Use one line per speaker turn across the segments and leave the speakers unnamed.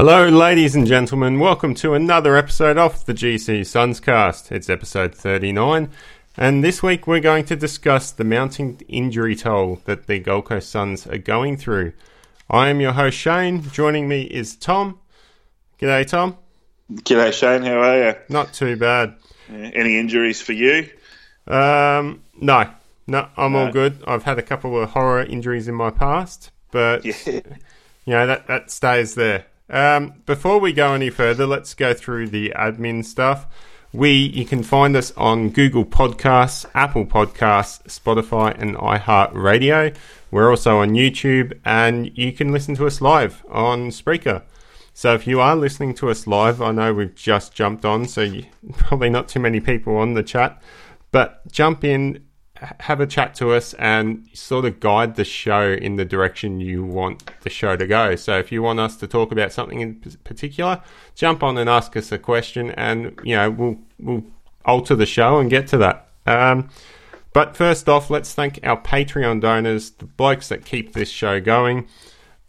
Hello, ladies and gentlemen. Welcome to another episode of the GC Sunscast. It's episode 39, and this week we're going to discuss the mounting injury toll that the Gold Coast Suns are going through. I am your host, Shane. Joining me is Tom. G'day, Tom.
G'day, Shane. How are you?
Not too bad.
Any injuries for you?
Um, no, no, I'm all good. I've had a couple of horror injuries in my past, but
Yeah.
you know that that stays there. Um, before we go any further, let's go through the admin stuff. We you can find us on Google Podcasts, Apple Podcasts, Spotify, and iHeartRadio. We're also on YouTube, and you can listen to us live on Spreaker. So if you are listening to us live, I know we've just jumped on, so you, probably not too many people on the chat, but jump in, have a chat to us, and sort of guide the show in the direction you want the show to go. So if you want us to talk about something in particular, jump on and ask us a question, and you know we'll we'll alter the show and get to that. Um, but first off, let's thank our Patreon donors, the blokes that keep this show going.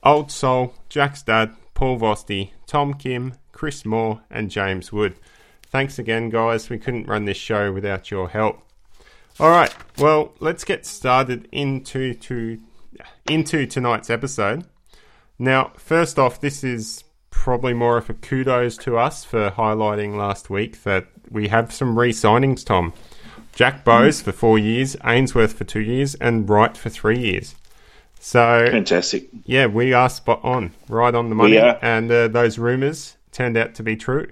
Old Soul, Jack's dad, Paul Vosti, Tom Kim, Chris Moore, and James Wood. Thanks again, guys. We couldn't run this show without your help. All right, well, let's get started into to, into tonight's episode. Now, first off, this is probably more of a kudos to us for highlighting last week that we have some re-signings, Tom. Jack Bowes for four years, Ainsworth for two years, and Wright for three years. So
Fantastic.
yeah, we are spot on, right on the money, and uh, those rumours turned out to be true.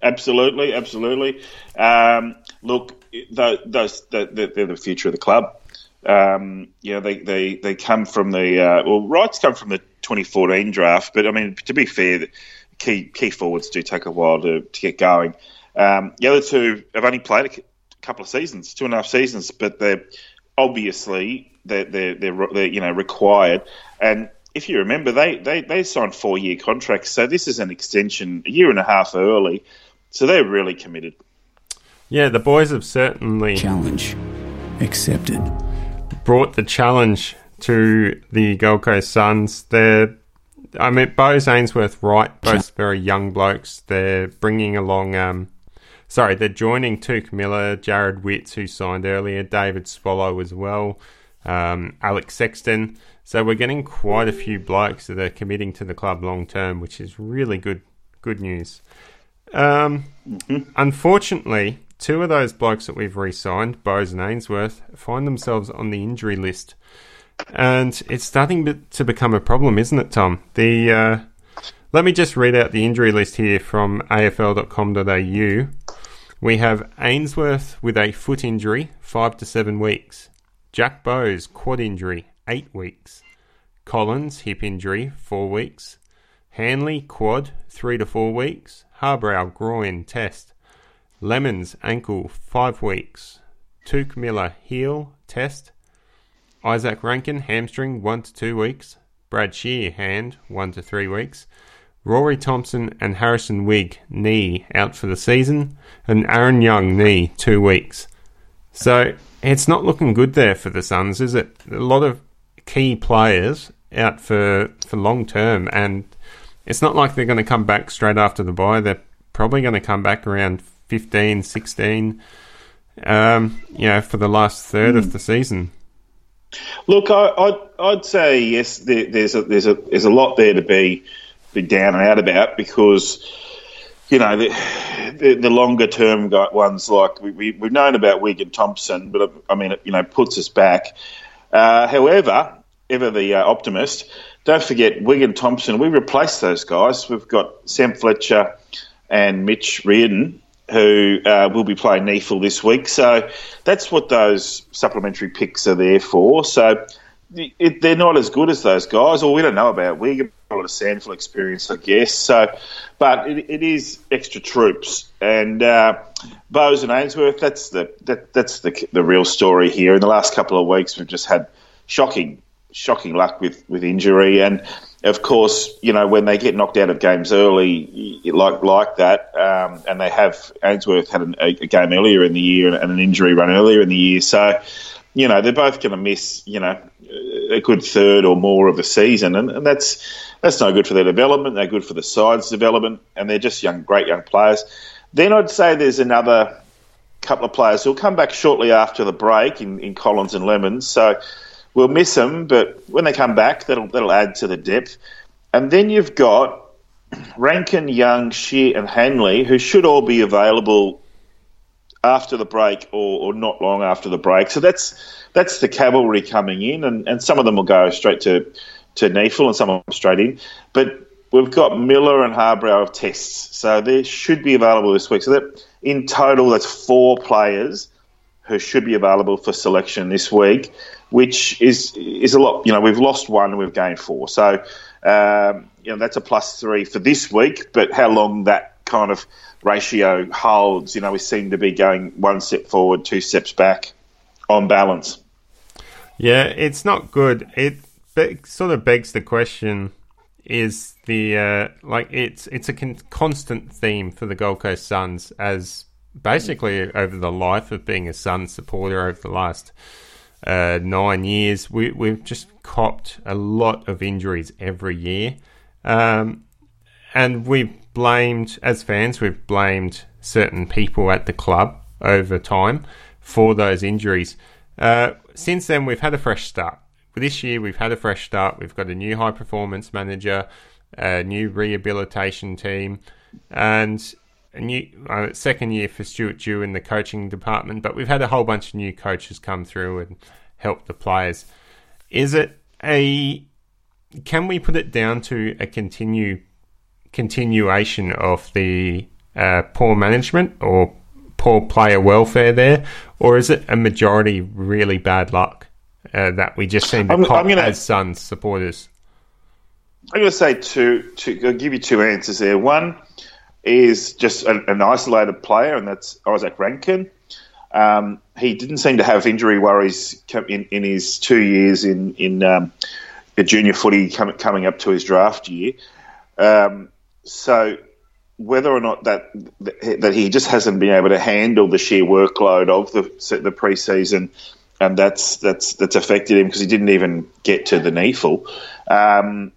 Absolutely, absolutely. Um, look, tho- those they're, they're the future of the club. Um, you know, they, they, they come from the uh, well, rights come from the 2014 draft, but I mean, to be fair, the key key forwards do take a while to, to get going. Um, the other two have only played a couple of seasons, two and a half seasons, but they're obviously they're they're, they're, they're you know required. And if you remember, they they, they signed four year contracts, so this is an extension a year and a half early. So they're really committed.
Yeah, the boys have certainly
Challenge accepted.
brought the challenge to the Gold Coast Suns. They're, I mean, Bowes Ainsworth, Wright, both very young blokes. They're bringing along, um, sorry, they're joining Touk Miller, Jarrod Witts, who signed earlier, David Swallow as well, um, Alex Sexton. So we're getting quite a few blokes that are committing to the club long term, which is really good, good news. Um, Unfortunately, two of those blokes that we've re-signed, Bowes and Ainsworth, find themselves on the injury list, and it's starting to become a problem, isn't it, Tom? The uh, let me just read out the injury list here from AFL.com.au. We have Ainsworth with a foot injury, five to seven weeks. Jack Bowes quad injury, eight weeks. Collins hip injury, four weeks. Hanley quad, three to four weeks. Harbrow groin test. Lemmens ankle, five weeks. Touk Miller heel test. Izak Rankine hamstring, one to two weeks. Brad Scheer hand, one to three weeks. Rory Thompson and Harrison Wigg knee out for the season, and Aaron Young knee two weeks. So it's not looking good there for the Suns, is it? A lot of key players out for for long term, and it's not like they're going to come back straight after the bye. They're probably going to come back around 15, 16, um, you know, for the last third of the season.
Look, I, I'd, I'd say yes. There, there's a there's a there's a lot there to be be down and out about because you know the the, the longer term ones like we, we we've known about Wigg and Thompson, but I mean it, you know puts us back. Uh, however, ever the uh, optimist. Don't forget Wigg and Thompson. We replaced those guys. We've got Sam Fletcher and Mitch Riordan who uh, will be playing NEAFL this week. So that's what those supplementary picks are there for. So it, they're not as good as those guys, or we don't know about. We get a lot of Sandful experience, I guess. So, but it, it is extra troops, and uh, Bowes and Ainsworth. That's the that, that's the the real story here. In the last couple of weeks, we've just had shocking shocking luck with with injury, and of course, you know when they get knocked out of games early, like like that, um, and they have Ainsworth had an, a, a game earlier in the year and, and an injury run earlier in the year, so you know they're both going to miss you know a good third or more of the season, and, and that's that's no good for their development. They're good for the side's development, and they're just young, great young players. Then I'd say there's another couple of players who'll come back shortly after the break in, in Collins and Lemmens. So we'll miss them, but when they come back, that'll that'll add to the depth. And then you've got Rankine, Young, Scheer, and Hanley, who should all be available after the break or, or not long after the break. So that's that's the cavalry coming in, and, and some of them will go straight to to NEAFL and some of them straight in. But we've got Miller and Harbrow of tests, so they should be available this week. So that in total, that's four players who should be available for selection this week, which is is a lot. You know, we've lost one we've gained four, so um, you know that's a plus three for this week. But how long that kind of ratio holds, you know, we seem to be going one step forward, two steps back on balance.
Yeah, it's not good. It sort of begs the question: Is the uh, like it's it's a con- constant theme for the Gold Coast Suns as basically over the life of being a Suns supporter over the last uh, nine years, we we've just copped a lot of injuries every year, um, and we've blamed as fans we've blamed certain people at the club over time for those injuries. Uh, since then, we've had a fresh start. This year, we've had a fresh start. We've got a new high performance manager, a new rehabilitation team, and new uh, second year for Stuart Dew in the coaching department. But we've had a whole bunch of new coaches come through and help the players. Is it a? Can we put it down to a continue continuation of the uh, poor management or poor player welfare there, or is it a majority really bad luck uh, that we just seem to
I'm- I'm gonna-
as Suns supporters?
I'm going to say two, two. I'll give you two answers there. One is just an, an isolated player, and that's Izak Rankine. Um, he didn't seem to have injury worries in, in his two years in in um, the junior footy com- coming up to his draft year. Um, so whether or not that that he just hasn't been able to handle the sheer workload of the the preseason, and that's that's that's affected him because he didn't even get to the NEAFL. Um,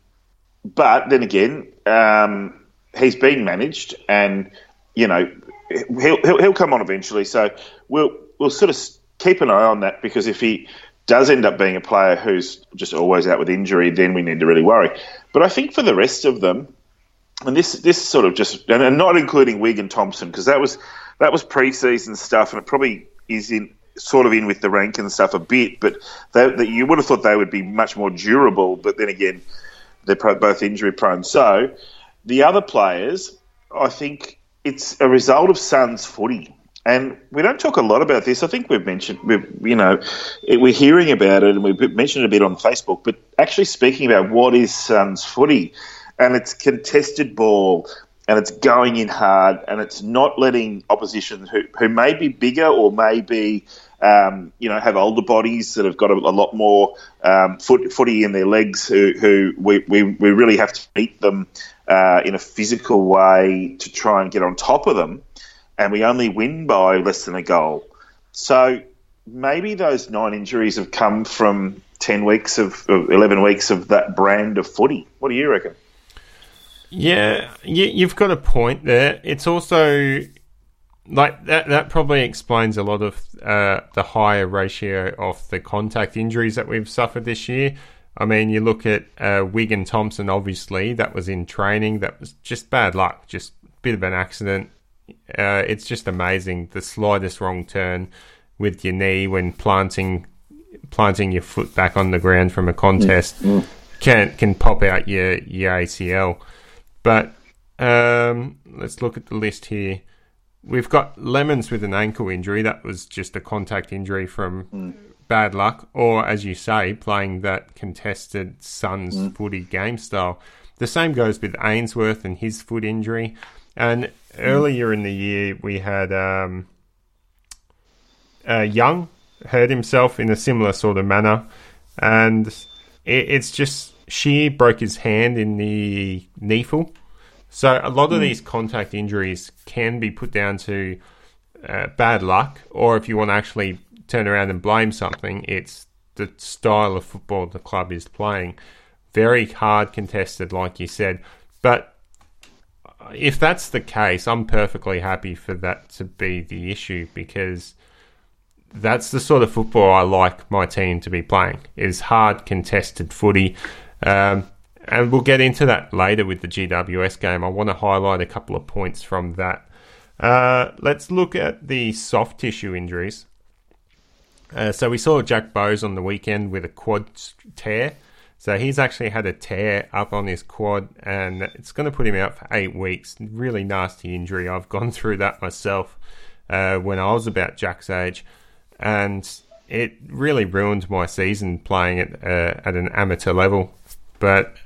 but then again, um, he's been managed, and you know he'll, he'll he'll come on eventually. So we'll we'll sort of keep an eye on that because if he does end up being a player who's just always out with injury, then we need to really worry. But I think for the rest of them, and this this sort of just and, not including Wigg and Thompson because that was that was preseason stuff, and it probably is in sort of in with the rank and stuff a bit. But they, that you would have thought they would be much more durable, but then again, they're both injury prone. So the other players, I think it's a result of Suns footy. And we don't talk a lot about this. I think we've mentioned, we've, you know, it, we're hearing about it and we've mentioned it a bit on Facebook, but actually speaking about what is Suns footy. And it's contested ball and it's going in hard and it's not letting opposition who, who may be bigger or may be, um, you know, have older bodies that have got a, a lot more um, foot, footy in their legs who, who we, we, we really have to beat them uh, in a physical way to try and get on top of them. And we only win by less than a goal. So maybe those nine injuries have come from 10 weeks of, of 11 weeks of that brand of footy. What do you reckon?
Yeah, you, you've got a point there. It's also like that. That probably explains a lot of uh, the higher ratio of the contact injuries that we've suffered this year. I mean, you look at uh, Wigg and Thompson. Obviously, that was in training. That was just bad luck. Just a bit of an accident. Uh, it's just amazing. The slightest wrong turn with your knee when planting planting your foot back on the ground from a contest can can pop out your your ACL. But um, let's look at the list here. We've got Lemmens with an ankle injury. That was just a contact injury from bad luck, or as you say, playing that contested Suns footy game style. The same goes with Ainsworth and his foot injury. And earlier in the year, we had um, uh, Young hurt himself in a similar sort of manner, and it, it's just Scheer broke his hand in the NEAFL. So a lot of these contact injuries can be put down to uh, bad luck, or if you want to actually turn around and blame something, it's the style of football the club is playing. Very hard contested, like you said. But if that's the case, I'm perfectly happy for that to be the issue because that's the sort of football I like my team to be playing. Is hard contested footy. Um, and we'll get into that later with the GWS game. I want to highlight a couple of points from that. Uh, let's look at the soft tissue injuries. Uh, so we saw Jack Bowes on the weekend with a quad tear. So he's actually had a tear up on his quad, and it's going to put him out for eight weeks. Really nasty injury. I've gone through that myself uh, when I was about Jack's age, and it really ruined my season playing at uh, at an amateur level. But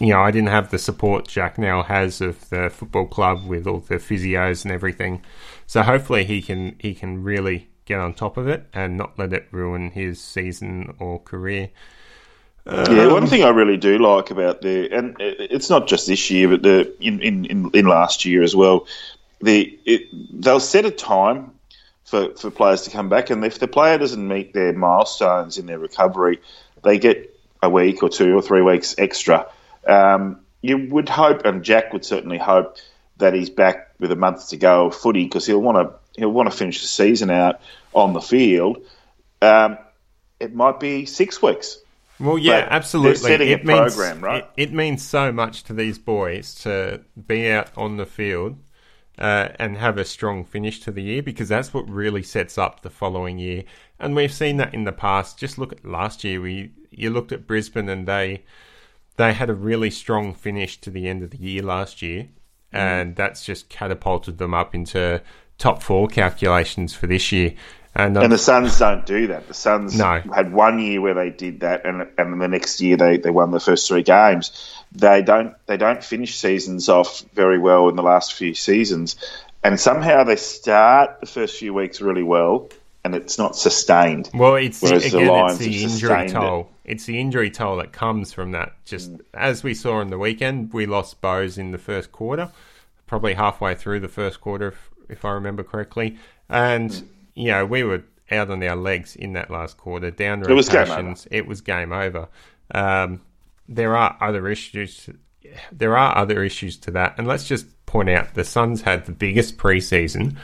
you know, I didn't have the support Jack now has of the football club with all the physios and everything. So hopefully he can he can really get on top of it and not let it ruin his season or career.
Yeah, um, one thing I really do like about the, and it's not just this year, but the in in, in, in last year as well. The it, they'll set a time for, for players to come back, and if the player doesn't meet their milestones in their recovery, they get a week or two or three weeks extra. Um, you would hope, and Jack would certainly hope that he's back with a month to go of footy because he'll want to he'll want to finish the season out on the field. Um, it might be six weeks.
Well, yeah,
But
absolutely.
they're setting a
it means,
program, right?
It, it means so much to these boys to be out on the field uh, and have a strong finish to the year because that's what really sets up the following year. And we've seen that in the past. Just look at last year. We you looked at Brisbane and they they had a really strong finish to the end of the year last year, mm. and that's just catapulted them up into top four calculations for this year. And, uh,
And the Suns don't do that. The Suns
No.
had one year where they did that, and and the next year they, they won the first three games. They don't they don't finish seasons off very well in the last few seasons, and somehow they start the first few weeks really well, and it's not sustained.
Well, it's
Whereas the
again, it's the injury
sustained it.
It's the injury toll that comes from that. Just as we saw on the weekend, we lost Bowes in the first quarter, probably halfway through the first quarter, if, if I remember correctly, and you know we were out on our legs in that last quarter, down
It was game
rotations. It was game over. Um, there are other issues. There are other issues to that, and let's just point out the Suns had the biggest preseason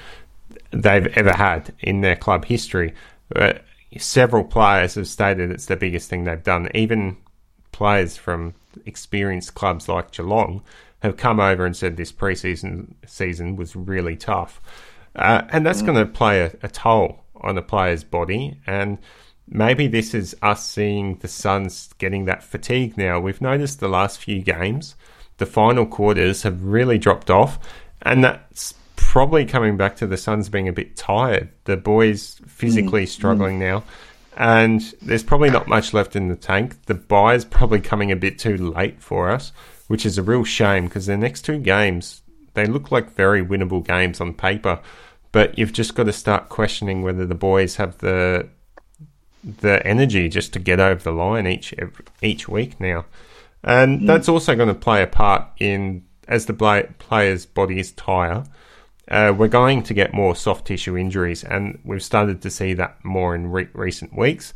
they've ever had in their club history. Uh, several players have stated it's the biggest thing they've done. Even players from experienced clubs like Geelong have come over and said this preseason season was really tough, uh, and that's going to play a, a toll on a player's body. And maybe this is us seeing the Suns getting that fatigue now. We've noticed the last few games, the final quarters have really dropped off, and that's probably coming back to the Suns being a bit tired. The boys physically mm. Mm. struggling now. And there's probably not much left in the tank. The bye's probably coming a bit too late for us, which is a real shame because the next two games, they look like very winnable games on paper. But you've just got to start questioning whether the boys have the the energy just to get over the line each each week now, and that's also going to play a part in as the play, players' bodies tire. Uh, we're going to get more soft tissue injuries, and we've started to see that more in re- recent weeks.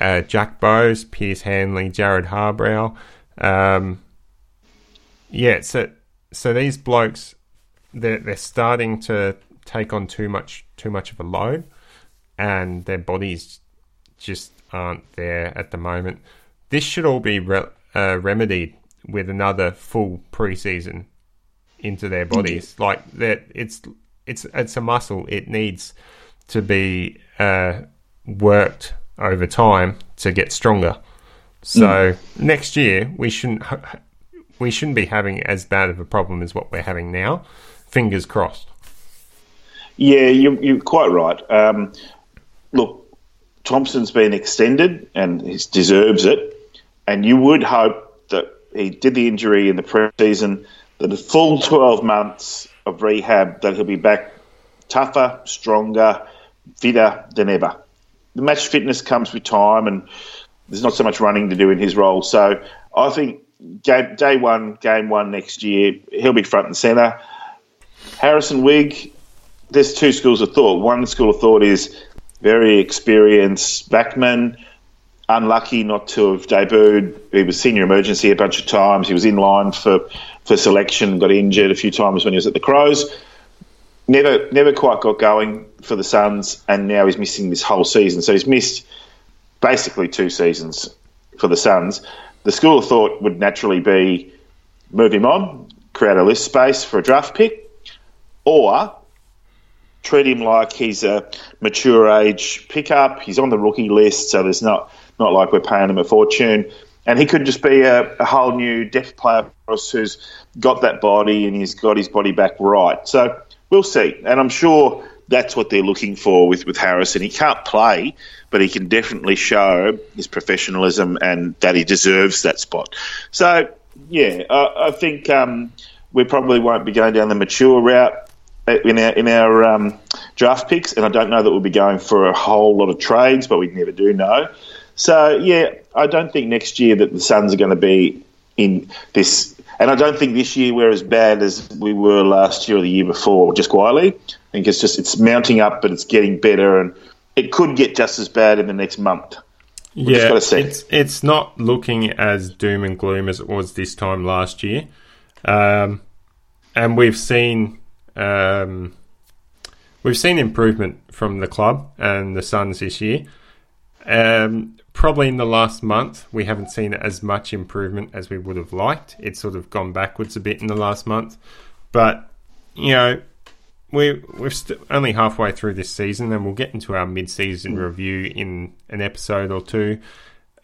Uh, Jack Bowes, Pearce Hanley, Jarrod Harbrow. Um, yeah, so so these blokes, they're they're starting to take on too much too much of a load, and their bodies just aren't there at the moment. This should all be re- uh, remedied with another full preseason into their bodies. Like that, it's it's it's a muscle. It needs to be uh, worked over time to get stronger. So next year we shouldn't we shouldn't be having as bad of a problem as what we're having now. Fingers crossed.
Yeah, you, you're quite right. Um, look, Thompson's been extended and he deserves it. And you would hope that he did the injury in the preseason, a full 12 months of rehab, that he'll be back tougher, stronger, fitter than ever. The match fitness comes with time, and there's not so much running to do in his role. So I think game, day one, game one next year, he'll be front and centre. Harrison Wigg, there's two schools of thought. One school of thought is very experienced backman, unlucky not to have debuted. He was senior emergency a bunch of times. He was in line for, for selection, got injured a few times when he was at the Crows. Never, never quite got going for the Suns, and now he's missing this whole season. So he's missed basically two seasons for the Suns. The school of thought would naturally be move him on, create a list space for a draft pick, or treat him like he's a mature age pickup. He's on the rookie list, so there's not not like we're paying him a fortune. And he could just be a, a whole new depth player for us who's got that body and he's got his body back right. So we'll see. And I'm sure that's what they're looking for with, with Harrison. He can't play, but he can definitely show his professionalism and that he deserves that spot. So, yeah, I, I think um, we probably won't be going down the mature route in our in our um, draft picks, and I don't know that we'll be going for a whole lot of trades, but we never do know. So yeah, I don't think next year that the Suns are going to be in this, and I don't think this year we're as bad as we were last year or the year before, just quietly. I think it's just it's mounting up, but it's getting better, and it could get just as bad in the next month. We've just
yeah, it's it's not looking as doom and gloom as it was this time last year, um, and we've seen um, we've seen improvement from the club and the Suns this year. Um, probably in the last month, we haven't seen as much improvement as we would have liked. It's sort of gone backwards a bit in the last month, but you know. We're, we're st- only halfway through this season, and we'll get into our mid-season review in an episode or two.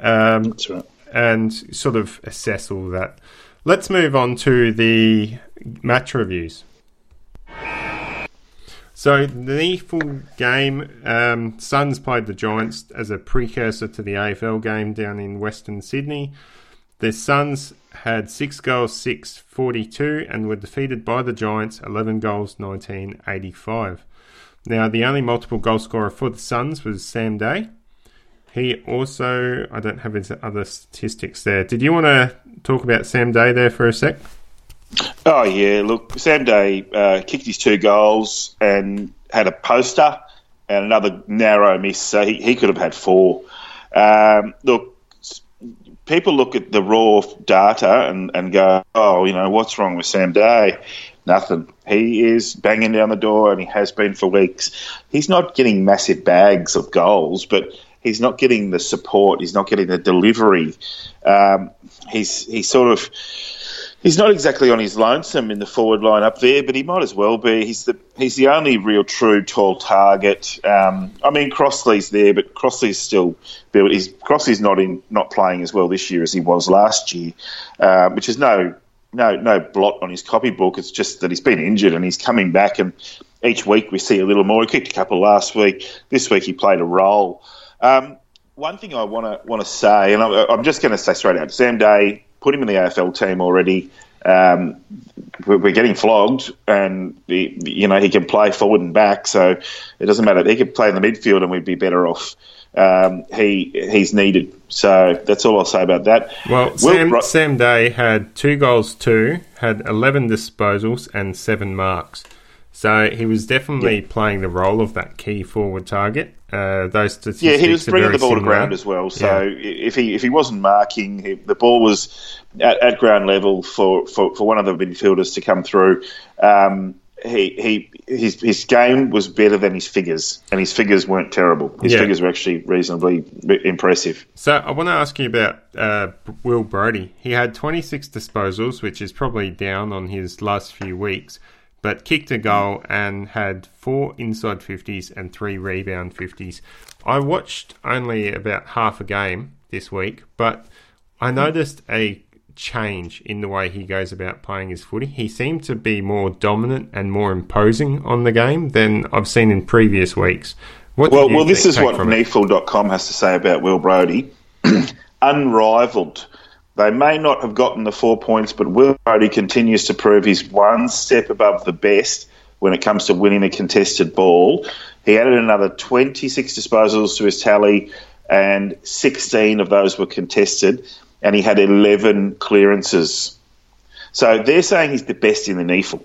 Um,
That's right.
and sort of assess all that. Let's move on to the match reviews. So the full game, um, Suns played the Giants as a precursor to the AFL game down in Western Sydney. The Suns had six goals, six forty-two, and were defeated by the Giants, eleven goals, nineteen eighty-five. Now the only multiple goal scorer for the Suns was Sam Day. He also, I don't have his other statistics there. Did you want to talk about Sam Day there for a sec?
Oh yeah, look, Sam Day uh, kicked his two goals and had a poster and another narrow miss, so he, he could have had four. Um, look, people look at the raw data and, and go, oh, you know, what's wrong with Sam Day? Nothing. He is banging down the door, and he has been for weeks. He's not getting massive bags of goals, but he's not getting the support. He's not getting the delivery. Um, he's he's sort of He's not exactly on his lonesome in the forward line up there, but he might as well be. He's the he's the only real true tall target. Um, I mean, Crossley's there, but Crossley's still built. He's Crossley's not in not playing as well this year as he was last year, uh, which is no no no blot on his copybook. It's just that he's been injured and he's coming back, and each week we see a little more. He kicked a couple last week. This week he played a role. Um, one thing I want to want to say, and I'm, I'm just going to say straight out, Sam Day put him in the AFL team already. Um, we're, getting flogged, and the, you know he can play forward and back, so it doesn't matter. He could play in the midfield, and we'd be better off. Um, he he's needed, so that's all I'll say about that.
Well, Sam,
Ro-
Sam Day had two goals, two, had 11 disposals, and seven marks. So he was definitely playing the role of that key forward target. Uh, those statistics
Yeah, he was bringing the ball to ground as well. So if he if he wasn't marking, he, the ball was at, at ground level for, for, for one of the midfielders to come through. Um, he he his his game was better than his figures, and his figures weren't terrible. His
Yeah.
figures were actually reasonably impressive.
So I want to ask you about uh, Will Brodie. He had 26 disposals, which is probably down on his last few weeks, but kicked a goal and had four inside 50s and three rebound 50s. I watched only about half a game this week, but I noticed a change in the way he goes about playing his footy. He seemed to be more dominant and more imposing on the game than I've seen in previous weeks. What
Well, well, this is what? NEAFL.com has to say about Will Brodie. Unrivaled. They may not have gotten the four points, but Will Brodie continues to prove he's one step above the best when it comes to winning a contested ball. He added another 26 disposals to his tally, and 16 of those were contested, and he had 11 clearances. So they're saying he's the best in the NEAFL.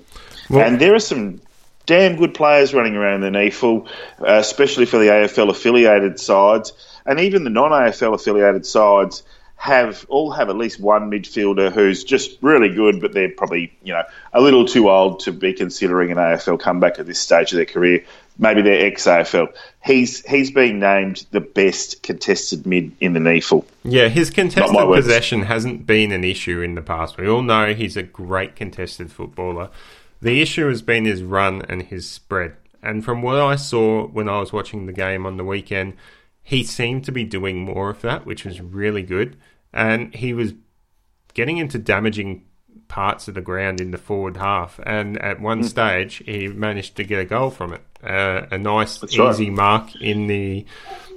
and there are some damn good players running around the NEAFL, uh, especially for the AFL affiliated sides, and even the non AFL affiliated sides have all have at least one midfielder who's just really good, but they're probably you know a little too old to be considering an AFL comeback at this stage of their career. Maybe they're ex AFL. He's he's being named the best contested mid in the NEAFL.
Yeah, his contested possession hasn't been an issue in the past. We all know he's a great contested footballer. The issue has been his run and his spread. And from what I saw when I was watching the game on the weekend, he seemed to be doing more of that, which was really good. And he was getting into damaging parts of the ground in the forward half. And at one
Hmm.
stage, he managed to get a goal from it. Uh, a nice,
That's right.
easy mark in the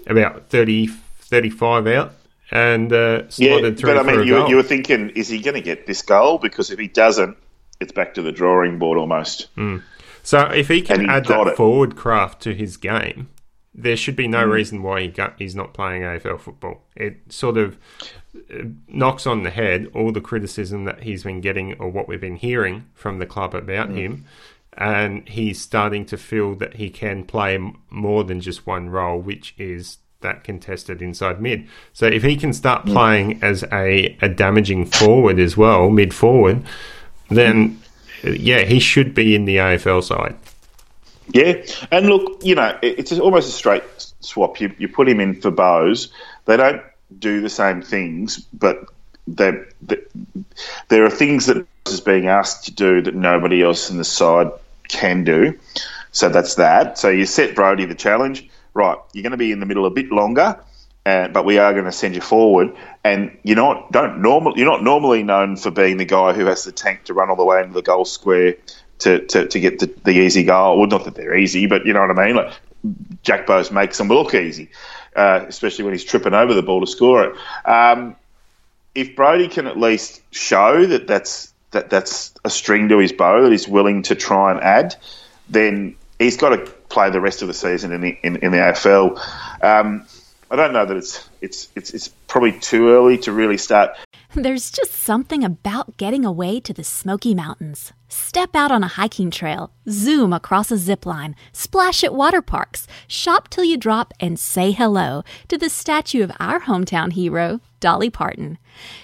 about 30, 35 out and uh,
Yeah,
through
but I mean, you, you were thinking, is he going to get this goal? Because if he doesn't, it's back to the drawing board almost.
So if he can
he
add that
it.
forward craft to his game, there should be
Mm.
no reason why he got, he's not playing AFL football. It sort of uh, knocks on the head all the criticism that he's been getting or what we've been hearing from the club about
Mm.
him. And he's starting to feel that he can play more than just one role, which is that contested inside mid. So if he can start
Mm.
playing as a, a damaging forward as well, mid forward, then uh, yeah, he should be in the AFL side.
Yeah, and look, you know, it- it's almost a straight swap. You, you put him in for Bowes. They don't do the same things, but they, they, there are things that Bowes is being asked to do that nobody else in the side can do. So that's that. So you set Brodie the challenge. Right, you're going to be in the middle a bit longer, uh, but we are going to send you forward. And you're not don't normal. You're not normally known for being the guy who has the tank to run all the way into the goal square to, to, to get the, the easy goal. Well, not that they're easy, but you know what I mean. Like Jack Bowes makes them look easy, uh, especially when he's tripping over the ball to score it. Um, if Brodie can at least show that that's that that's a string to his bow that he's willing to try and add, then he's got to play the rest of the season in the in, in the AFL. Um, I don't know that it's it's it's it's probably too early to really start.
There's just something about getting away to the Smoky Mountains. Step out on a hiking trail, zoom across a zip line, splash at water parks, shop till you drop, and say hello to the statue of our hometown hero, Dolly Parton.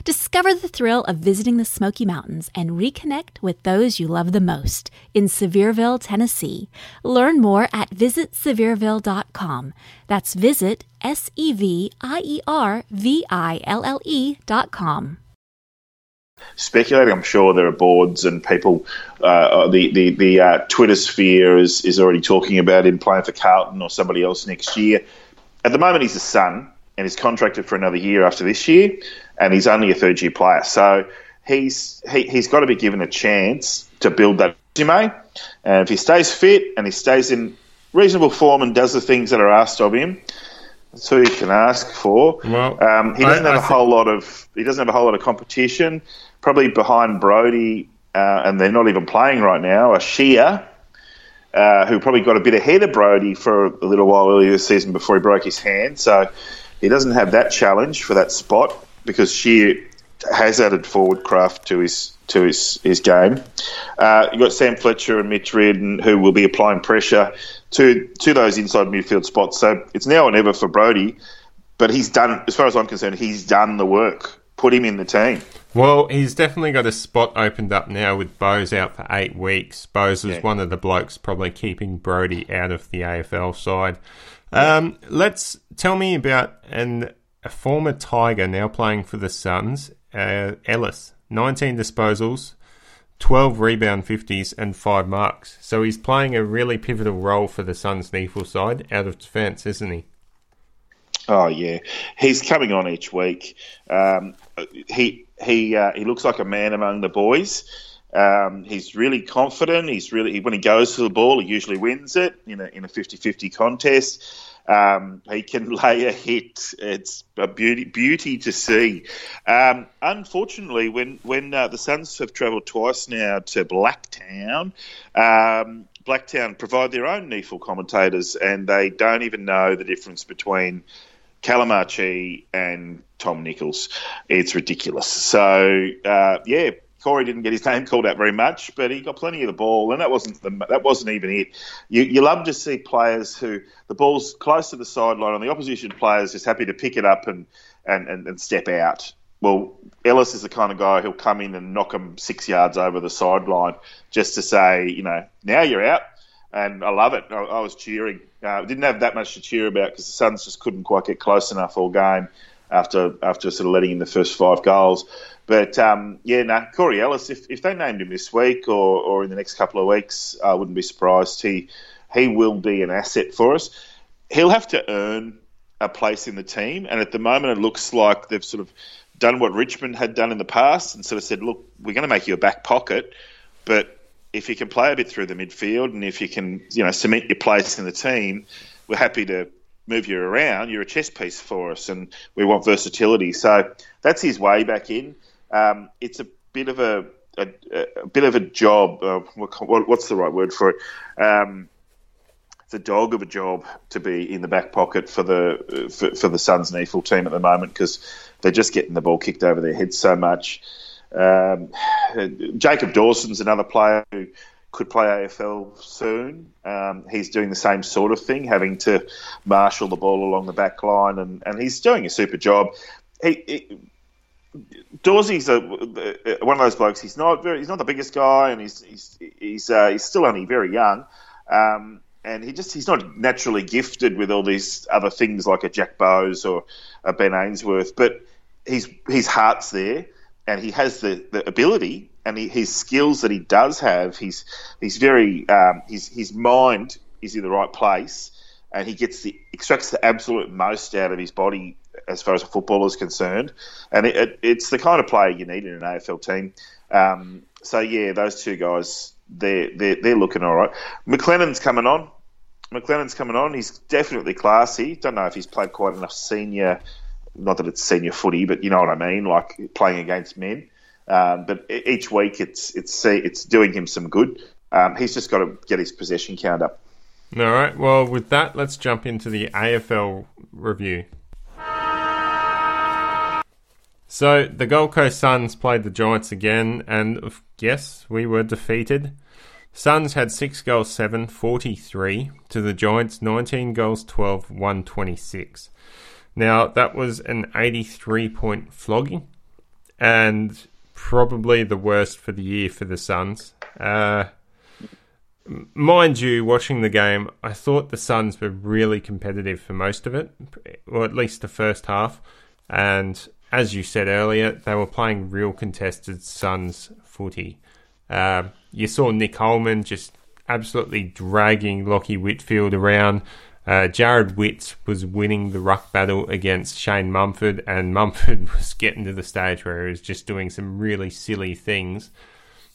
Discover the thrill of visiting the Smoky Mountains and reconnect with those you love the most in Sevierville, Tennessee. Learn more at visitsevierville.com. That's visit S E V I E R V I L L E dot com.
speculating. I'm sure there are boards and people. Uh, the the the uh, Twitter sphere is is already talking about him playing for Carlton or somebody else next year. At the moment, he's a son and he's contracted for another year after this year, and he's only a third year player. So he's he, he's got to be given a chance to build that resume. And if he stays fit and he stays in reasonable form and does the things that are asked of him. That's all you can ask for.
Well,
um, he doesn't
I
have a
thi-
whole lot of he doesn't have a whole lot of competition. Probably behind Brodie, uh, and they're not even playing right now. A Scheer, uh, who probably got a bit ahead of Brodie for a little while earlier this season before he broke his hand. So he doesn't have that challenge for that spot because she has added forward craft to his to his his game. Uh, you've got Sam Fletcher and Mitch Riordan who will be applying pressure to to those inside midfield spots. So it's now or never for Brodie. But he's done, as far as I'm concerned, he's done the work. Put him in the team.
Well, he's definitely got a spot opened up now with Bowes out for eight weeks. Bowes was
Yeah.
one of the blokes probably keeping Brodie out of the AFL side. Um, let's tell me about an, a former Tiger now playing for the Suns, uh, Ellis. 19 disposals, 12 rebound 50s, and 5 marks. So he's playing a really pivotal role for the Suns' NEAFL side out of defence, isn't he?
Oh yeah, he's coming on each week. Um, he he uh, he looks like a man among the boys. Um, he's really confident. He's really when he goes to the ball, he usually wins it in a in a 50-50 contest. Um, he can lay a hit. It's a beauty beauty to see. Um, unfortunately, when when uh, the Suns have travelled twice now to Blacktown, um, Blacktown provide their own NEAFL commentators, and they don't even know the difference between Calamachi and Tom Nichols. It's ridiculous. So uh, yeah, Corey didn't get his name called out very much, but he got plenty of the ball, and that wasn't the, that wasn't even it. You, you love to see players who the ball's close to the sideline, and the opposition players just happy to pick it up and and, and, and step out. Well, Ellis is the kind of guy who'll come in and knock him six yards over the sideline just to say, you know, now you're out. And I love it. I, I was cheering. Uh, didn't have that much to cheer about because the Suns just couldn't quite get close enough all game after after sort of letting in the first five goals. But um, yeah, no, nah, Corey Ellis. If, if they named him this week or, or in the next couple of weeks, I wouldn't be surprised. He he will be an asset for us. He'll have to earn a place in the team, and at the moment, it looks like they've sort of done what Richmond had done in the past and sort of said, "Look, we're going to make you a back pocket, but if you can play a bit through the midfield and if you can, you know, cement your place in the team, we're happy to move you around. You're a chess piece for us, and we want versatility. So that's his way back in. Um, it's a bit of a, a, a bit of a job. Uh, what, what's the right word for it? Um, it's a dog of a job to be in the back pocket for the for, for the Suns NEAFL team at the moment because they're just getting the ball kicked over their heads so much. Um, Jacob Dawson's another player who could play AFL soon. Um, he's doing the same sort of thing, having to marshal the ball along the back line, and, and he's doing a super job. He, he Dawsey's a, one of those blokes. He's not very, he's not the biggest guy, and he's he's he's, uh, he's still only very young. Um, and he just he's not naturally gifted with all these other things like a Jack Bowes or a Ben Ainsworth, but his his heart's there and he has the, the ability and he, his skills that he does have. He's he's very um, his his mind is in the right place, and he gets the extracts the absolute most out of his body as far as a footballer is concerned. And it, it, it's the kind of player you need in an AFL team. Um, so yeah, those two guys, they're they're, they're looking all right. McLennan's coming on. McLennan's coming on. He's definitely classy. Don't know if he's played quite enough senior not that it's senior footy, but you know what I mean, like playing against men. Um, but each week it's it's it's doing him some good. Um, he's just got to get his possession count up.
All right. Well, with that, let's jump into the AFL review. So the Gold Coast Suns played the Giants again, and yes, we were defeated. Suns had 6 goals 7, 43 to the Giants 19 goals 12, 126. Now, that was an 83 point flogging and probably the worst for the year for the Suns. Uh, mind you, watching the game, I thought the Suns were really competitive for most of it, or at least the first half. And as you said earlier, they were playing real contested Suns footy. Uh, you saw Nick Holman just absolutely dragging Lachie Whitfield around. Uh, Jarrod Witts was winning the ruck battle against Shane Mumford, and Mumford was getting to the stage where he was just doing some really silly things,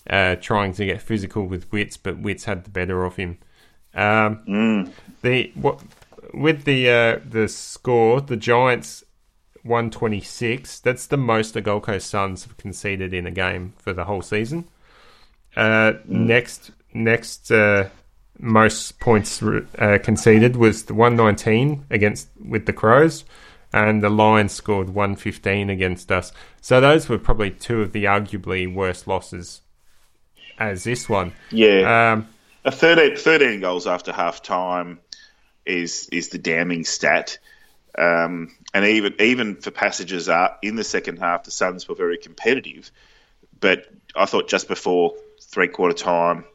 uh, trying to get physical with Witts, but Witts had the better of him. Um,
mm.
The what with the uh, the score, the Giants 126. That's the most the Gold Coast Suns have conceded in a game for the whole season. Uh, mm. Next, next uh, most points uh, conceded was the 119 against with the Crows, and the Lions scored 115 against us. So those were probably two of the arguably worst losses as this one.
Yeah.
Um,
a 13, 13 goals after half time is is the damning stat. Um, and even even for passages uh, in the second half, the Suns were very competitive. But I thought just before three quarter time,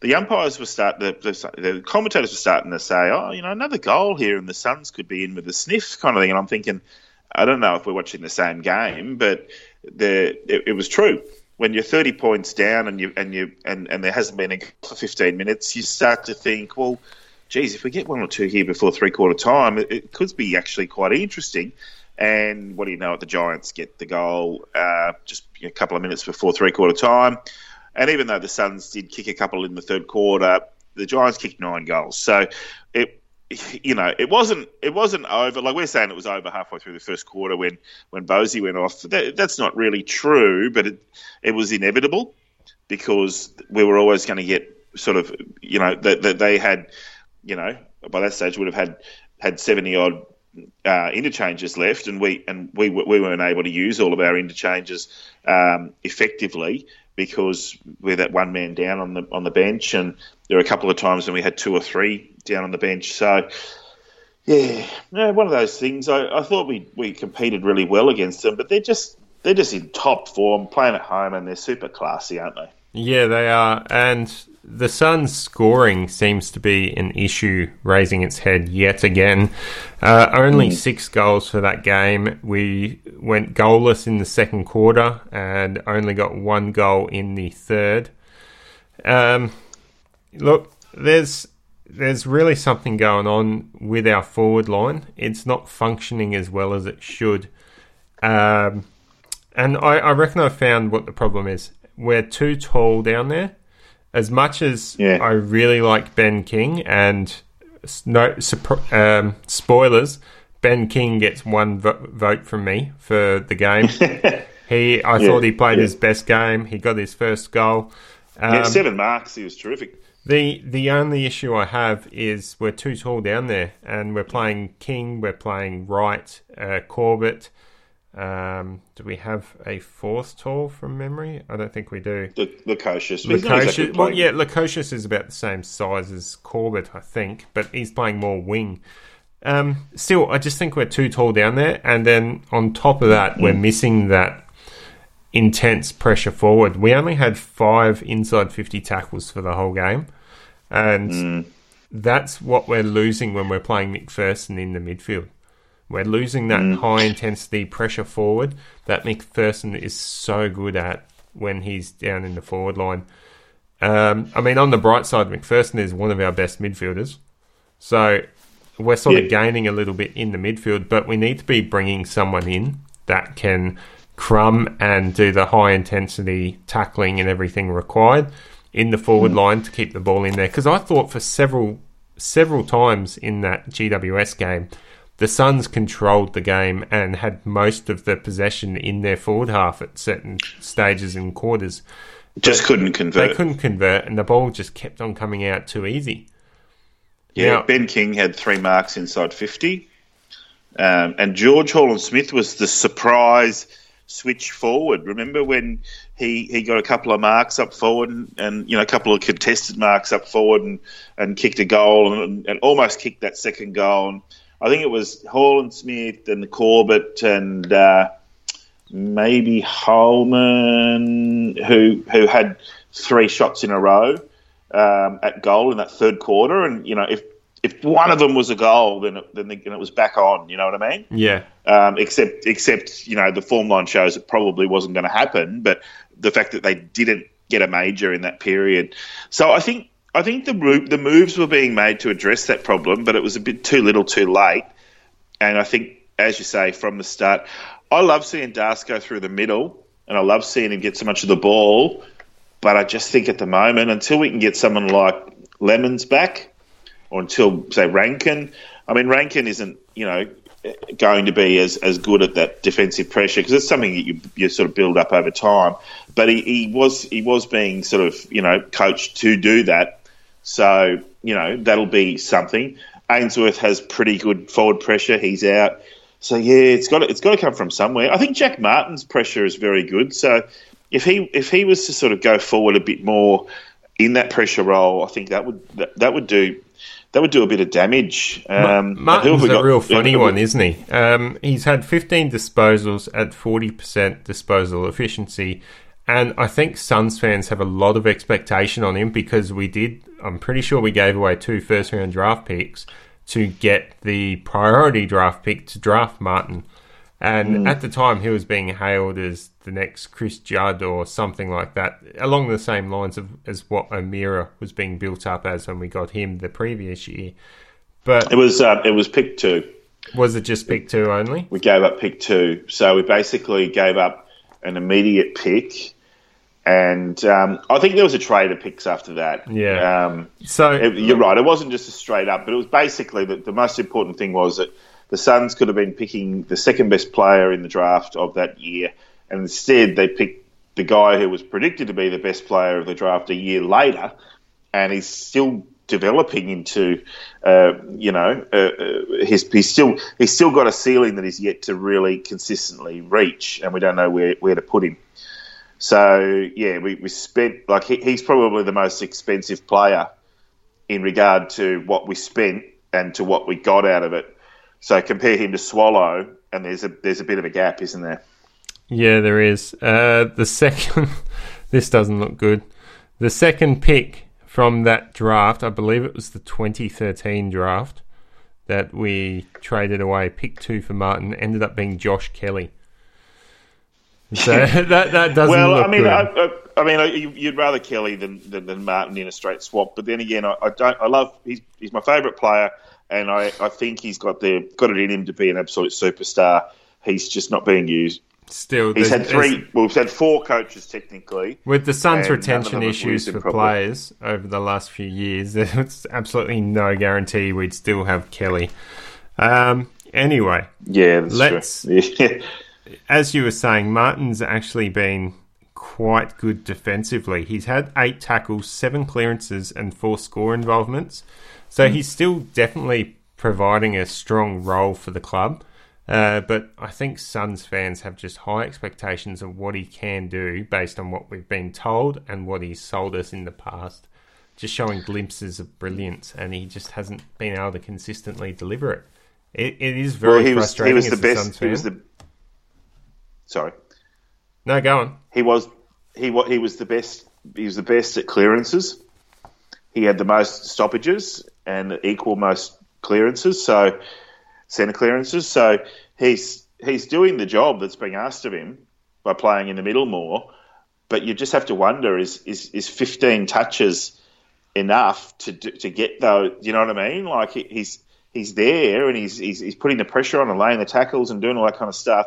the umpires were starting, the, the, the, commentators were starting to say, oh, you know, another goal here and the Suns could be in with a sniff kind of thing. And I'm thinking, I don't know if we're watching the same game, but the it, it was true. When you're 30 points down and you and you and, and there hasn't been a goal for 15 minutes, you start to think, well, geez, if we get one or two here before three quarter time, it, it could be actually quite interesting. And what do you know? The Giants get the goal uh, just a couple of minutes before three quarter time And even though the Suns did kick a couple in the third quarter, the Giants kicked nine goals. So it, you know, it wasn't it wasn't over. Like we're saying, it was over halfway through the first quarter when when Bosey went off. That, that's not really true, but it it was inevitable because we were always going to get sort of, you know, that they had, you know, by that stage would have had had seventy odd uh, interchanges left, and we and we we weren't able to use all of our interchanges um, effectively because we're that one man down on the on the bench, and there were a couple of times when we had two or three down on the bench. So. Yeah, one of those things. I, I thought we, we competed really well against them, but they're just they're just in top form, playing at home, and they're super classy, aren't they?
Yeah, they are. And the Suns' scoring seems to be an issue raising its head yet again. Uh, only six goals for that game. We went goalless in the second quarter and only got one goal in the third. Um, look, there's there's really something going on with our forward line. It's not functioning as well as it should. Um, and I, I reckon I found what the problem is. We're too tall down there. As much as
Yeah.
I really like Ben King, and no um, spoilers, Ben King gets one vo- vote from me for the game. he, I
Yeah,
thought he played
yeah.
his best game. He got his first goal.
yeah,
Um,
seven marks. He was terrific.
the the only issue I have is we're too tall down there, and we're playing King, we're playing Wright, uh, Corbett. Um, do we have a fourth tall from memory? I don't think we do.
The Koscius. But exactly
Lukosius, well, yeah, Lukosius is about the same size as Corbett, I think, but he's playing more wing. Um, still, I just think we're too tall down there, and then on top of that, we're missing that intense pressure forward. We only had five inside fifty tackles for the whole game, and that's what we're losing when we're playing MacPherson in the midfield. We're losing that high intensity pressure forward that MacPherson is so good at when he's down in the forward line. Um, I mean, on the bright side, MacPherson is one of our best midfielders. So we're sort of gaining a little bit in the midfield, but we need to be bringing someone in that can crumb and do the high intensity tackling and everything required in the forward line to keep the ball in there. Because I thought for several several times in that GWS game, the Suns controlled the game and had most of the possession in their forward half at certain stages and quarters.
just couldn't convert.
They couldn't convert, and the ball just kept on coming out too easy.
Yeah,
Yeah.
Ben King had three marks inside 50. Um, and George Horlin-Smith was the surprise switch forward. Remember when he, he got a couple of marks up forward and, and you know a couple of contested marks up forward and, and kicked a goal and, and almost kicked that second goal. And I think it was Horlin-Smith and Corbett and uh, maybe Holman who who had three shots in a row um, at goal in that third quarter. And you know, if if one of them was a goal, then it, then it was back on. You know what I mean?
Yeah,
Um, except except you know the form line shows it probably wasn't going to happen. But the fact that they didn't get a major in that period, so I think. I think the the moves were being made to address that problem, but it was a bit too little, too late. And I think, as you say, from the start, I love seeing Das go through the middle, and I love seeing him get so much of the ball. But I just think at the moment, until we can get someone like Lemmens back, or until say Rankine, I mean Rankine isn't you know going to be as, as good at that defensive pressure because it's something that you, you sort of build up over time. But he, he was he was being sort of you know coached to do that. So you know that'll be something. Ainsworth has pretty good forward pressure. He's out. So yeah, it's got to, it's got to come from somewhere. I think Jack Martin's pressure is very good. So if he if he was to sort of go forward a bit more in that pressure role, I think that would that, that would do that would do a bit of damage. Um,
Martin's a
got?
real funny one, isn't he? Um, he's had 15 disposals at 40% disposal efficiency, and I think Suns fans have a lot of expectation on him because we did. I'm pretty sure we gave away two first round draft picks to get the priority draft pick to draft Martin. And
Hmm.
at the time, he was being hailed as the next Chris Judd or something like that, along the same lines of as what O'Meara was being built up as when we got him the previous year. But
It was uh, it was pick two.
was it just pick two only?
We gave up pick two, so we basically gave up an immediate pick And um, I think there was a trade of picks after that.
Yeah.
Um,
So
it- you're right. It wasn't just a straight up, but it was basically that the most important thing was that the Suns could have been picking the second best player in the draft of that year, and instead they picked the guy who was predicted to be the best player of the draft a year later, and he's still developing into, uh, you know, uh, uh, he's, he's still he's still got a ceiling that he's yet to really consistently reach, and we don't know where, where to put him. So yeah, we, we spent like he, he's probably the most expensive player in regard to what we spent and to what we got out of it. So compare him to Swallow, and there's a there's a bit of a gap, isn't there?
Yeah, there is. Uh, the second, this doesn't look good. The second pick from that draft, I believe it was the 2013 draft that we traded away, pick two for Martin, ended up being Josh Kelly. So that that doesn't
well, I mean. I, I, I mean, you- you'd rather Kelly than, than, than Martin in a straight swap. But then again, I, I don't. I love. He's, he's my favourite player, and I, I think he's got the got it in him to be an absolute superstar. He's just not being used.
Still,
He's had three. Well, we've had four coaches technically.
With the Suns'
and none of
retention issues for
properly.
players over the last few years, there's absolutely no guarantee we'd still have Kelly. Um, anyway,
Yeah,
Let's-.
Yeah.
As you were saying, Martin's actually been quite good defensively. He's had eight tackles, seven clearances, and four score involvements. So he's still definitely providing a strong role for the club. Uh, but I think Suns fans have just high expectations of what he can do based on what we've been told and what he's sold us in the past. Just showing glimpses of brilliance, and he just hasn't been able to consistently deliver it. It, it is very
Well, he was
frustrating.
he was
as
the best.
Suns
He was the. Sorry.
No, go on.
he was he wa- he was the best. He was the best at clearances. He had the most stoppages and equal most clearances. So centre clearances. So he's he's doing the job that's being asked of him by playing in the middle more. But you just have to wonder: is is, is fifteen touches enough to to get those? You know what I mean? Like he's he's there and he's, he's he's putting the pressure on and laying the tackles and doing all that kind of stuff.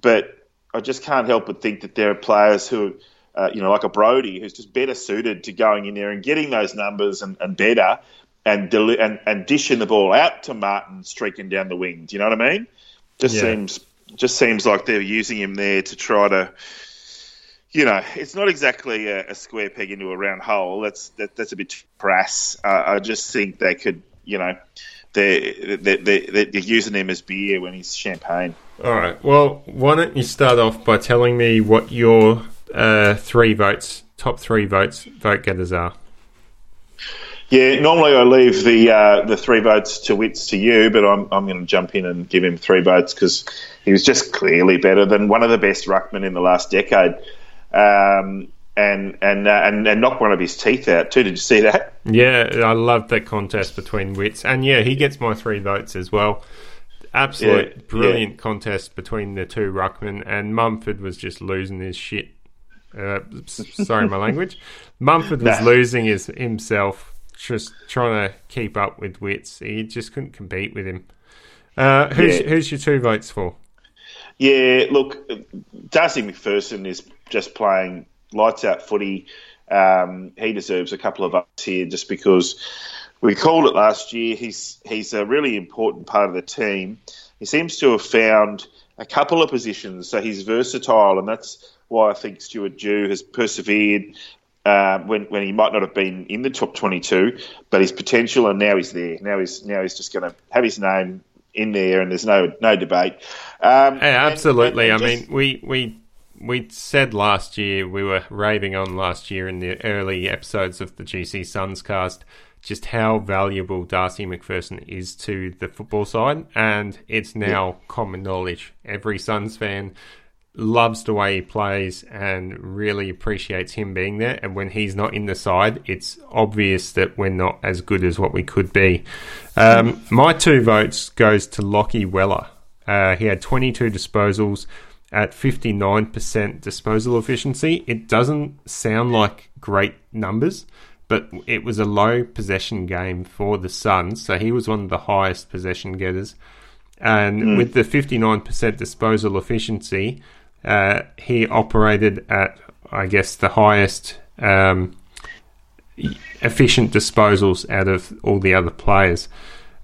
But I just can't help but think that there are players who, uh, you know, like a Brodie, who's just better suited to going in there and getting those numbers and, and better, and, deli- and and dishing the ball out to Martin streaking down the wing. Do you know what I mean? Just
Yeah.
seems just seems like they're using him there to try to. You know, it's not exactly a, a square peg into a round hole. That's that, that's a bit crass. Uh, I just think they could, you know, they're, they're, they're, they're using him as beer when he's champagne.
All right. Well, why don't you start off by telling me what your uh, three votes, top three votes, vote getters are?
Yeah, normally I leave the uh, the three votes to Witts to you, but I'm I'm going to jump in and give him three votes because he was just clearly better than one of the best ruckmen in the last decade, um, and and, uh, and and knock one of his teeth out too. Did you see that?
Yeah, I love that contest between Witts, and yeah, he gets my three votes as well. Absolute
Yeah,
brilliant contest between the two ruckmen, and Mumford was just losing his shit. Uh, sorry, my language. Mumford was
Nah.
losing his himself, just trying to keep up with Witts. He just couldn't compete with him. Uh, who's
Yeah.
who's your two votes for?
Yeah, look, Darcy MacPherson is just playing lights out footy. Um, he deserves a couple of votes here just because we called it last year. He's he's a really important part of the team. He seems to have found a couple of positions, so he's versatile, and that's why I think Stuart Dew has persevered um, when when he might not have been in the top twenty two, but his potential, and now he's there. Now he's now he's just going to have his name in there, and there's no no debate. Um, and-
absolutely.
and- and
I
just-
mean, we we we said last year we were raving on last year in the early episodes of the GC Suns cast just how valuable Darcy MacPherson is to the football side, and it's now common knowledge. Every Suns fan loves the way he plays and really appreciates him being there. And when he's not in the side, it's obvious that we're not as good as what we could be. Um, my two votes goes to Lachie Weller. Uh, he had 22 disposals at 59% disposal efficiency. It doesn't sound like great numbers, but it was a low possession game for the Suns, so he was one of the highest possession getters. And with the 59% disposal efficiency, uh, he operated at I guess, the highest um, efficient disposals out of all the other players.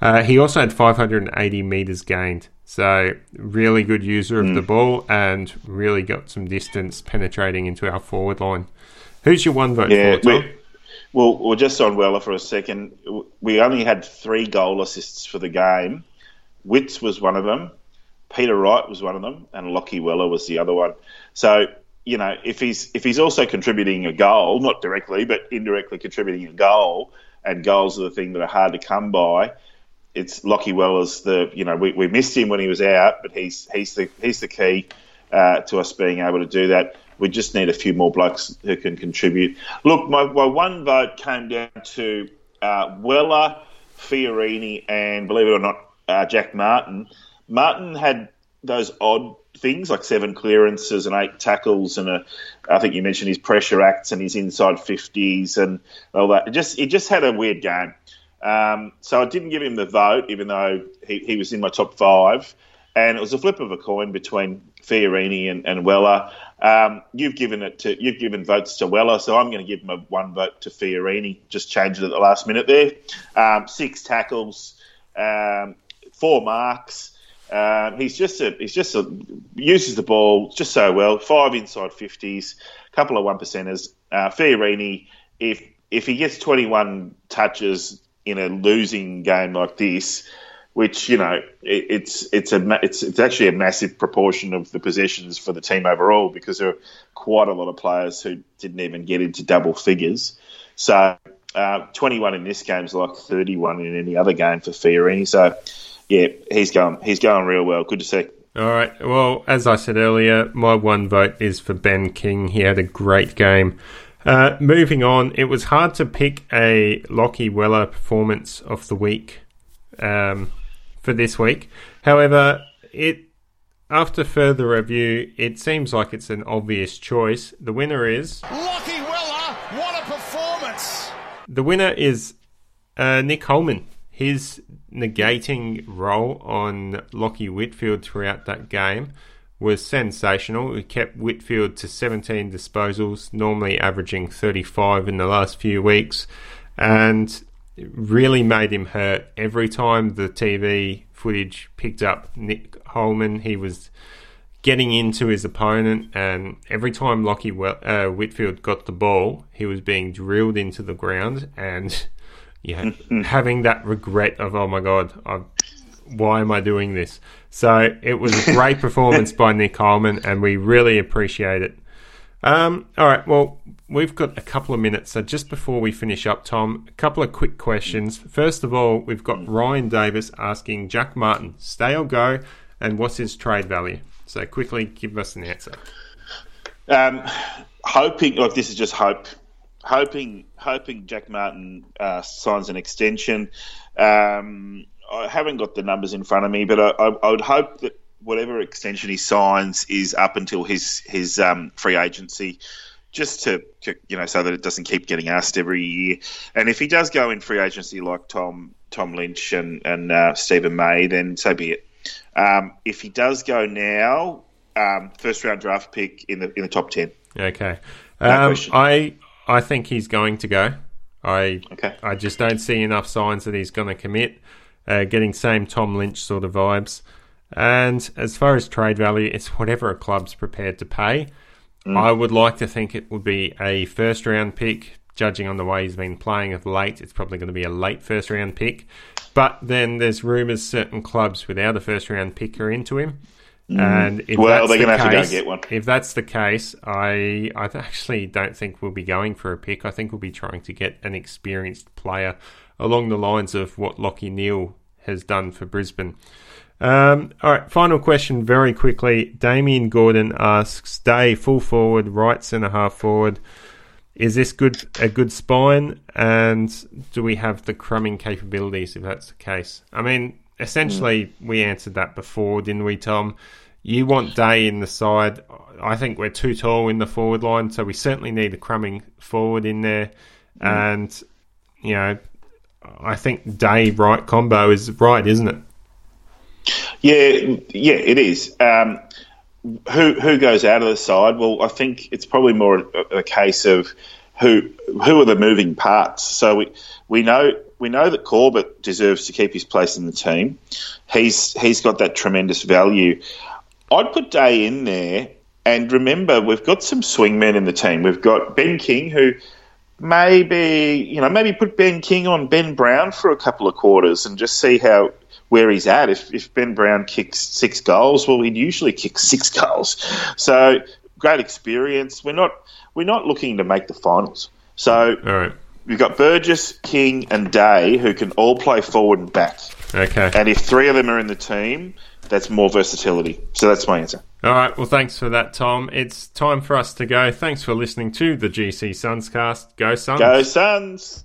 Uh, he also had 580 meters gained, so really good user of the ball and really got some distance penetrating into our forward line. Who's your one vote
Yeah,
for, Tom?
We, well, we're just on Weller for a second. We only had three goal assists for the game. Witts was one of them. Peter Wright was one of them, and Lachie Weller was the other one. So you know, if he's if he's also contributing a goal, not directly but indirectly contributing a goal, and goals are the thing that are hard to come by. It's Lachie Weller's the you know we, we missed him when he was out, but he's he's the he's the key uh, to us being able to do that. We just need a few more blokes who can contribute. Look, my, my one vote came down to uh, Weller, Fiorini, and believe it or not, uh, Jack Martin. Martin had those odd things like seven clearances and eight tackles, and a, I think you mentioned his pressure acts and his inside fifties and all that. It just he just had a weird game. Um, so I didn't give him the vote, even though he, he was in my top five. And it was a flip of a coin between Fiorini and, and Weller. Um, you've given it to you've given votes to Weller, so I'm going to give him a one vote to Fiorini. Just changed it at the last minute there. Um, six tackles, um, four marks. Um, he's just a he's just a uses the ball just so well. Five inside fifties, a couple of one percenters. Uh, Fiorini, if if he gets 21 touches in a losing game like this, which you know it, it's it's a it's it's actually a massive proportion of the possessions for the team overall because there are quite a lot of players who didn't even get into double figures. So uh, 21 in this game is like 31 in any other game for Fiorini. So yeah, he's going he's going real well. Good to see.
All right. Well, as I said earlier, my one vote is for Ben King. He had a great game. Uh, moving on, it was hard to pick a Lachie Weller performance of the week um, for this week. However, it after further review, it seems like it's an obvious choice. The winner is
Lachie Weller, what a performance!
the winner is uh, Nick Holman. His negating role on Lachie Whitfield throughout that game was sensational. He kept Whitfield to 17 disposals, normally averaging 35 in the last few weeks, and it really made him hurt. Every time the TV footage picked up Nick Holman, he was getting into his opponent, and every time Lachie uh, Whitfield got the ball, he was being drilled into the ground, and yeah, having that regret of oh my god, I, why am I doing this? So it was a great performance by Nick Holman, and we really appreciate it. Um, all right, well, we've got a couple of minutes, so just before we finish up, Tom, a couple of quick questions. First of all, we've got Ryan Davis asking Jack Martin, stay or go, and what's his trade value? So quickly give us an answer.
Um, hoping, like this is just hope. Hoping, hoping Jack Martin uh, signs an extension. Um, I haven't got the numbers in front of me, but I, I, I would hope that whatever extension he signs is up until his his um, free agency, just to to, you know so that it doesn't keep getting asked every year. And if he does go in free agency like Tom Tom Lynch and and uh, Steven May, then so be it. Um, if he does go now, um, first round draft pick in the in the top ten.
Okay.
No
Um. I I think he's going to go. I
Okay.
I just don't see enough signs that he's going to commit. Uh, getting same Tom Lynch sort of vibes. And as far as trade value, it's whatever a club's prepared to pay. Mm. I would like to think it would be a first round pick. Judging on the way he's been playing of late, it's probably going to be a late first round pick. But then there's rumours certain clubs without a first round pick are into him. Mm. And if
Well,
that's
they're
the
gonna have to go
case,
get one.
If that's the case, I I actually don't think we'll be going for a pick. I think we'll be trying to get an experienced player along the lines of what Lachie Neale has done for Brisbane. Um, all right, final question very quickly. Damien Gordon asks, "Day full forward, right centre half forward. Is this good a good spine? And do we have the crumbing capabilities if that's the case? I mean, essentially, we answered that before, didn't we, Tom? You want Day in the side. I think we're too tall in the forward line, so we certainly need a crumbing forward in there. And you know, I think Day right combo is right, isn't it?
Yeah, yeah, it is. Um, who who goes out of the side? Well, I think it's probably more a, a case of who who are the moving parts. So we we know we know that Corbett deserves to keep his place in the team. He's he's got that tremendous value. I'd put Day in there, and remember we've got some swingmen in the team. We've got Ben King who maybe you know maybe put Ben King on Ben Brown for a couple of quarters and just see how where he's at. If, if Ben Brown kicks six goals, well, he'd usually kick six goals. So great experience. We're not we're not looking to make the finals. So
All right.
we've got Burgess, King, and Day who can all play forward and back.
Okay.
And if three of them are in the team, that's more versatility. So that's my answer.
All right. Well, thanks for that, Tom. It's time for us to go. Thanks for listening to the GC Sunscast. Go Suns.
Go Suns!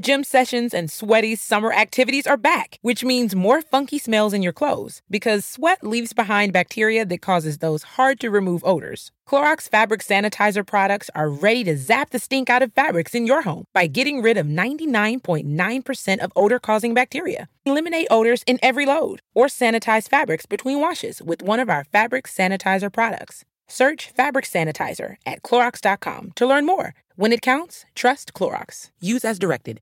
Gym sessions and sweaty summer activities are back, which means more funky smells in your clothes because sweat leaves behind bacteria that causes those hard to remove odors. Clorox fabric sanitizer products are ready to zap the stink out of fabrics in your home by getting rid of 99.9% of odor causing bacteria. Eliminate odors in every load or sanitize fabrics between washes with one of our fabric sanitizer products. Search fabric sanitizer at Clorox.com to learn more. When it counts, trust Clorox. Use as directed.